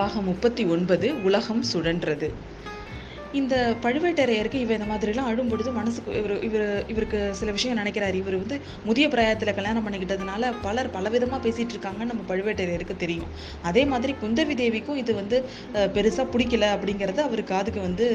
பாகம் முப்பத்தி ஒன்பது உலகம் சுழன்றது. இந்த பழுவேட்டரையருக்கு இவ இந்த மாதிரிலாம் அழும் பொழுது மனசுக்கு இவர் இவர் இவருக்கு சில விஷயம் நினைக்கிறாரு. இவர் வந்து முதிய பிராயத்தில் கல்யாணம் பண்ணிக்கிட்டதுனால பலர் பலவிதமாக பேசிகிட்டு இருக்காங்கன்னு நம்ம பழுவேட்டரையருக்கு தெரியும். அதே மாதிரி குந்தவி தேவிக்கும் இது வந்து பெருசாக பிடிக்கல அப்படிங்கிறது அவர் காதுக்கு வந்து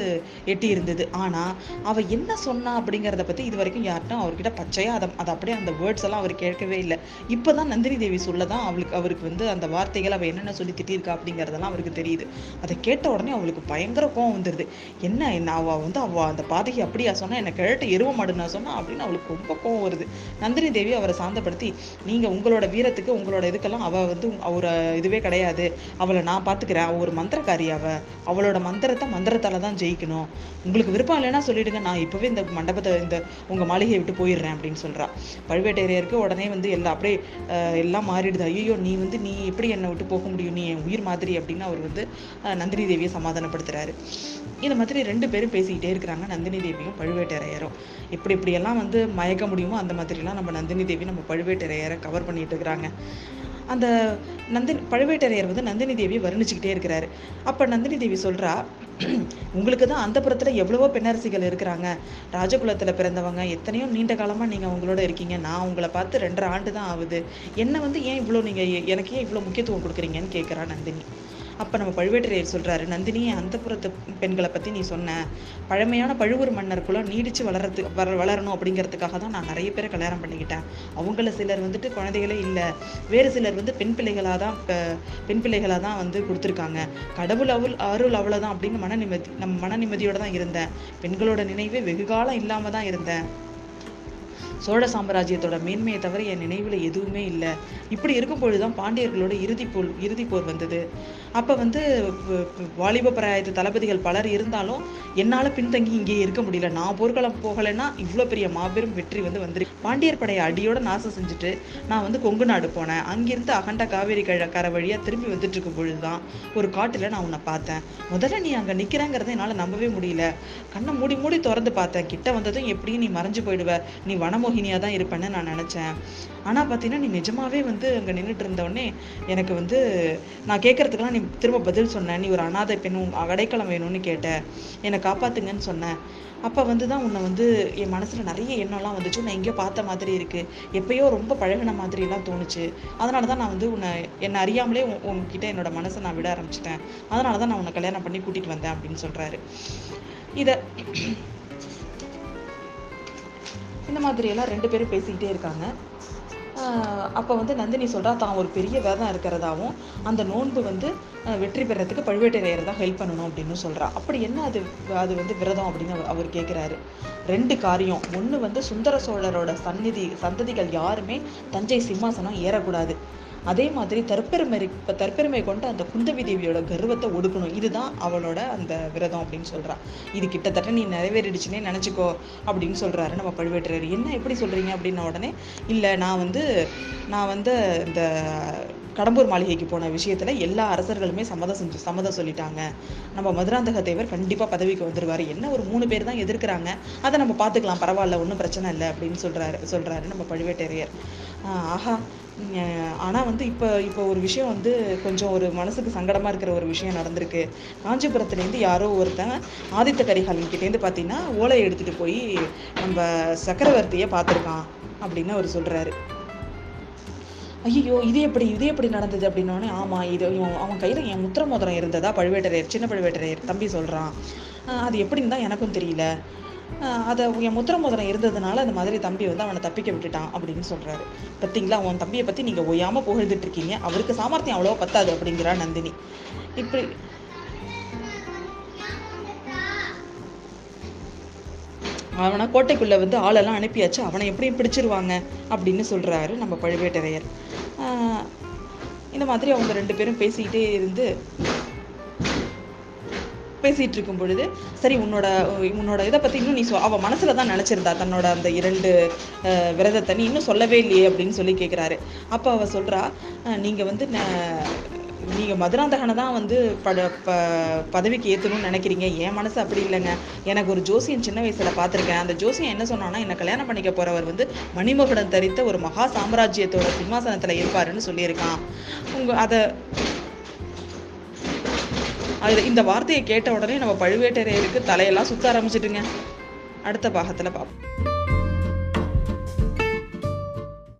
எட்டி இருந்தது. ஆனால் அவ என்ன சொன்னா அப்படிங்கிறத பற்றி இது வரைக்கும் யார்ட்டும் அவர்கிட்ட பச்சையாக அதை அதை அப்படியே அந்த வேர்ட்ஸ் எல்லாம் அவர் கேட்கவே இல்லை. இப்போ தான் நந்தினி தேவி சொல்ல தான் அவளுக்கு அவருக்கு வந்து அந்த வார்த்தைகள் அவள் என்னென்ன சொல்லி திட்டியிருக்கா அப்படிங்கிறதெல்லாம் அவருக்கு தெரியுது. அதை கேட்ட உடனே அவளுக்கு பயங்கர கோவம் வந்துடுது என்ன என்ன அவள் வந்து அவள் அந்த பாதகி அப்படியா சொன்னால் என்னை கிழட்டு எருவ மாடு நான் சொன்னா அப்படின்னு அவளுக்கு ரொம்ப கோவம் வருது. நந்தினி தேவி அவரை சாந்தப்படுத்தி நீங்கள் உங்களோட வீரத்துக்கு உங்களோட இதுக்கெல்லாம் அவள் வந்து அவரை இதுவே கிடையாது. அவளை நான் பார்த்துக்கிறேன் அவள் ஒரு மந்திரக்காரி அவள் அவளோட மந்திரத்தை மந்திரத்தால் தான் ஜெயிக்கணும். உங்களுக்கு விருப்பம் இல்லைன்னா சொல்லிடுங்க. நான் இப்போவே இந்த மண்டபத்தை இந்த உங்கள் மாளிகையை விட்டு போயிடுறேன் அப்படின்னு சொல்றா. பழுவேட்டரையருக்கு உடனே வந்து எல்லாம் அப்படியே எல்லாம் மாறிடுது. ஐயோ நீ வந்து நீ எப்படி என்னை விட்டு போக முடியும்? நீ என் உயிர் மாதிரி அப்படின்னு அவர் வந்து நந்தினி தேவியை சமாதானப்படுத்துகிறாரு இந்த மாதிரி ரெண்டு பேரும் பேசிக்கிட்டே இருக்கிறாங்க. நந்தினி தேவியும் பழுவேட்டரையரும். இப்படி இப்படியெல்லாம் வந்து மயக்க முடியுமோ அந்த மாதிரிலாம் நம்ம நந்தினி தேவி நம்ம பழுவேட்டரையரை கவர் பண்ணிட்டு இருக்கிறாங்க. அந்த நந்தினி பழுவேட்டரையர் வந்து நந்தினி தேவியை வர்ணிச்சுக்கிட்டே இருக்கிறாரு. அப்போ நந்தினி தேவி சொல்றா உங்களுக்கு தான் அந்த புறத்தில் எவ்வளவோ பெண்ணரசிகள் இருக்கிறாங்க. ராஜகுலத்துல பிறந்தவங்க எத்தனையோ நீண்ட காலமா நீங்க அவங்களோட இருக்கீங்க. நான் உங்களை பார்த்து ரெண்டரை ஆண்டு தான் ஆகுது. என்னை வந்து ஏன் இவ்வளோ நீங்கள் எனக்கு ஏன் இவ்வளோ முக்கியத்துவம் கொடுக்குறீங்கன்னு கேட்குறா நந்தினி. அப்போ நம்ம பழுவேட்டரையர் சொல்கிறாரு நந்தினி அந்த புறத்து பெண்களை பற்றி நீ சொன்ன பழமையான பழுவூர் மன்னர் குலம் நீடிச்சு வளரத்து வள வளரணும் அப்படிங்கிறதுக்காக தான் நான் நிறைய பேரை கல்யாணம் பண்ணிக்கிட்டேன். அவங்கள சிலர் வந்துட்டு குழந்தைகளே இல்லை வேறு சிலர் வந்து பெண் பிள்ளைகளாக தான் இப்போ பெண் பிள்ளைகளாக தான் வந்து கொடுத்துருக்காங்க. கடவுள் அவள் அருள் அவ்வளோ தான் அப்படின்னு மன நிம்மதி நம்ம மன நிம்மதியோடு தான் இருந்தேன். பெண்களோட நினைவே வெகுகாலம் இல்லாமல் தான் இருந்தேன். சோழ சாம்ராஜ்யத்தோட மேன்மையை தவிர என் நினைவில் எதுவுமே இல்லை. இப்படி இருக்கும் பொழுதுதான் பாண்டியர்களோட இறுதி போல் இறுதி போர் வந்தது. அப்போ வந்து வாலிப பிராயத்து தளபதிகள் பலர் இருந்தாலும் என்னால் பின்தங்கி இங்கே இருக்க முடியல. நான் போர்க்களம் போகலைன்னா இவ்வளோ பெரிய மாபெரும் வெற்றி வந்து வந்துரு. பாண்டியர் படையை அடியோட நாசம் செஞ்சுட்டு நான் வந்து கொங்கு நாடு போனேன். அங்கிருந்து அகண்ட காவேரி கழ கரை வழியாக திரும்பி வந்துட்டு இருக்கும் பொழுதுதான் ஒரு காட்டில் நான் உன்னை பார்த்தேன். முதல்ல நீ அங்கே நிற்கிறேங்கிறத என்னால் நம்பவே முடியல. கண்ணை மூடி மூடி திறந்து பார்த்தேன். கிட்ட வந்ததும் எப்படியும் நீ மறைஞ்சு போயிடுவ. நீ மோகினியாக தான் இருப்பேன்னு நான் நினச்சேன். ஆனால் பார்த்தீங்கன்னா நீ நிஜமாவே வந்து அங்கே நின்றுட்டு இருந்தோடனே எனக்கு வந்து நான் கேட்கறதுக்கெல்லாம் நீ திரும்ப பதில் சொன்ன. நீ ஒரு அனாதை பெண் அடைக்கலம் வேணும்னு கேட்ட. என்னை காப்பாத்துங்கன்னு சொன்னேன் அப்போ வந்து தான் உன்னை வந்து என் மனசில் நிறைய எண்ணம்லாம் வந்துச்சு. உன்னை எங்கேயோ பார்த்த மாதிரி இருக்குது எப்பயோ ரொம்ப பழகுன மாதிரிலாம் தோணுச்சு. அதனால தான் நான் வந்து உன்னை என்னை அறியாமலே உன்- உன்கிட்ட என்னோட மனசை நான் விட ஆரம்பிச்சிட்டேன். அதனால தான் நான் உன்னை கல்யாணம் பண்ணி கூட்டிகிட்டு வந்தேன் அப்படின்னு சொல்கிறாரு இதை இந்த மாதிரியெல்லாம் ரெண்டு பேரும் பேசிக்கிட்டே இருக்காங்க. அப்போ வந்து நந்தினி சொல்கிறா தான் ஒரு பெரிய விரதம் இருக்கிறதாவும் அந்த நோன்பு வந்து வெற்றி பெறறதுக்கு பழுவேட்டரையர் தான் ஹெல்ப் பண்ணணும் அப்படின்னு சொல்கிறா அப்படி என்ன அது அது வந்து விரதம் அப்படின்னு அவர் அவர் கேட்குறாரு ரெண்டு காரியம். ஒன்று வந்து சுந்தர சோழரோட சந்நிதி சந்ததிகள் யாருமே தஞ்சை சிம்மாசனம் ஏறக்கூடாது. அதே மாதிரி தற்பெருமை இப்போ தற்பெருமை கொண்டு அந்த குந்தவி தேவியோட கர்வத்தை ஒடுக்கணும். இதுதான் அவளோட அந்த விரதம் அப்படின்னு சொல்கிறா இது கிட்டத்தட்ட நீ நிறைவேறிடுச்சுன்னே நினச்சிக்கோ அப்படின்னு சொல்கிறாரு நம்ம பழுவேட்டரையர். என்ன எப்படி சொல்கிறீங்க அப்படின்ன உடனே இல்லை நான் வந்து நான் வந்து இந்த கடம்பூர் மாளிகைக்கு போன விஷயத்தில் எல்லா அரசர்களுமே சம்மதம் செஞ்சு சம்மதம் சொல்லிட்டாங்க. நம்ம மதுராந்தக தேவர் கண்டிப்பாக பதவிக்கு வந்துடுவார் என்ன ஒரு மூணு பேர் தான் எதிர்க்கிறாங்க? அதை நம்ம பார்த்துக்கலாம். பரவாயில்ல ஒன்றும் பிரச்சனை இல்லை அப்படின்னு சொல்கிறாரு சொல்கிறாரு நம்ம பழுவேட்டரையர். ஆஹா. ஆனால் வந்து இப்போ இப்போ ஒரு விஷயம் வந்து கொஞ்சம் ஒரு மனசுக்கு சங்கடமாக இருக்கிற ஒரு விஷயம் நடந்திருக்கு. காஞ்சிபுரத்துலேருந்து யாரோ ஒருத்தன் ஆதித்த கரிகாலன் கிட்டேருந்து இருந்து ஓலையை எடுத்துகிட்டு எடுத்துட்டு போய் நம்ம சக்கரவர்த்தியை பார்த்துருக்கான் அப்படின்னு அவர் சொல்கிறாரு ஐயோ இது எப்படி இது எப்படி நடந்தது அப்படின்னோடனே ஆமா இது அவன் கையில என் முத்திர மோதிரம் இருந்ததா? பழுவேட்டரையர் சின்ன பழுவேட்டரையர் தம்பி சொல்றான். அது எப்படின்னு தான் எனக்கும் தெரியல. அதை என் முத்திர மோதிரம் இருந்ததுனால அந்த மாதிரி தம்பி வந்து அவனை தப்பிக்க விட்டுட்டான் அப்படின்னு சொல்றாரு. பார்த்தீங்களா உன் தம்பியை பத்தி நீங்க ஒய்யாம புகழ்ந்துட்டு இருக்கீங்க. அவருக்கு சாமர்த்தியம் அவ்வளோ பத்தாது அப்படிங்கிறா நந்தினி. இப்படி அவனை கோட்டைக்குள்ளே வந்து ஆளெல்லாம் அனுப்பியாச்சு. அவனை எப்படியும் பிடிச்சிருவாங்க அப்படின்னு சொல்கிறாரு நம்ம பழுவேட்டரையர். இந்த மாதிரி அவங்க ரெண்டு பேரும் பேசிக்கிட்டே இருந்து பேசிகிட்டு இருக்கும் பொழுது சரி உன்னோட உன்னோட இதை பற்றி இன்னும் நீ சொ அவள் மனசில் தான் நினச்சிருந்தா தன்னோட அந்த இரண்டு விரதத்தை நீ இன்னும் சொல்லவே இல்லையே அப்படின்னு சொல்லி கேட்குறாரு அப்போ அவள் சொல்கிறா நீங்கள் வந்து நீங்கள் மதுராந்தகனை தான் வந்து பட ப பதவிக்கு ஏற்றணும்னு நினைக்கிறீங்க? என் மனசு அப்படி இல்லைங்க. எனக்கு ஒரு ஜோசியன் சின்ன வயசில் பார்த்துருக்கேன். அந்த ஜோசியன் என்ன சொன்னான்னா என்னை கல்யாணம் பண்ணிக்க போகிறவர் வந்து மணிமகுடம் தரித்த ஒரு மகா சாம்ராஜ்யத்தோட சிம்மாசனத்தில் இருப்பாருன்னு சொல்லியிருக்கான். உங்கள் அதை அது இந்த வார்த்தையை கேட்ட உடனே நம்ம பழுவேட்டரையருக்கு தலையெல்லாம் சுத்த ஆரம்பிச்சிட்டுங்க. அடுத்த பாகத்தில் பார்ப்போம்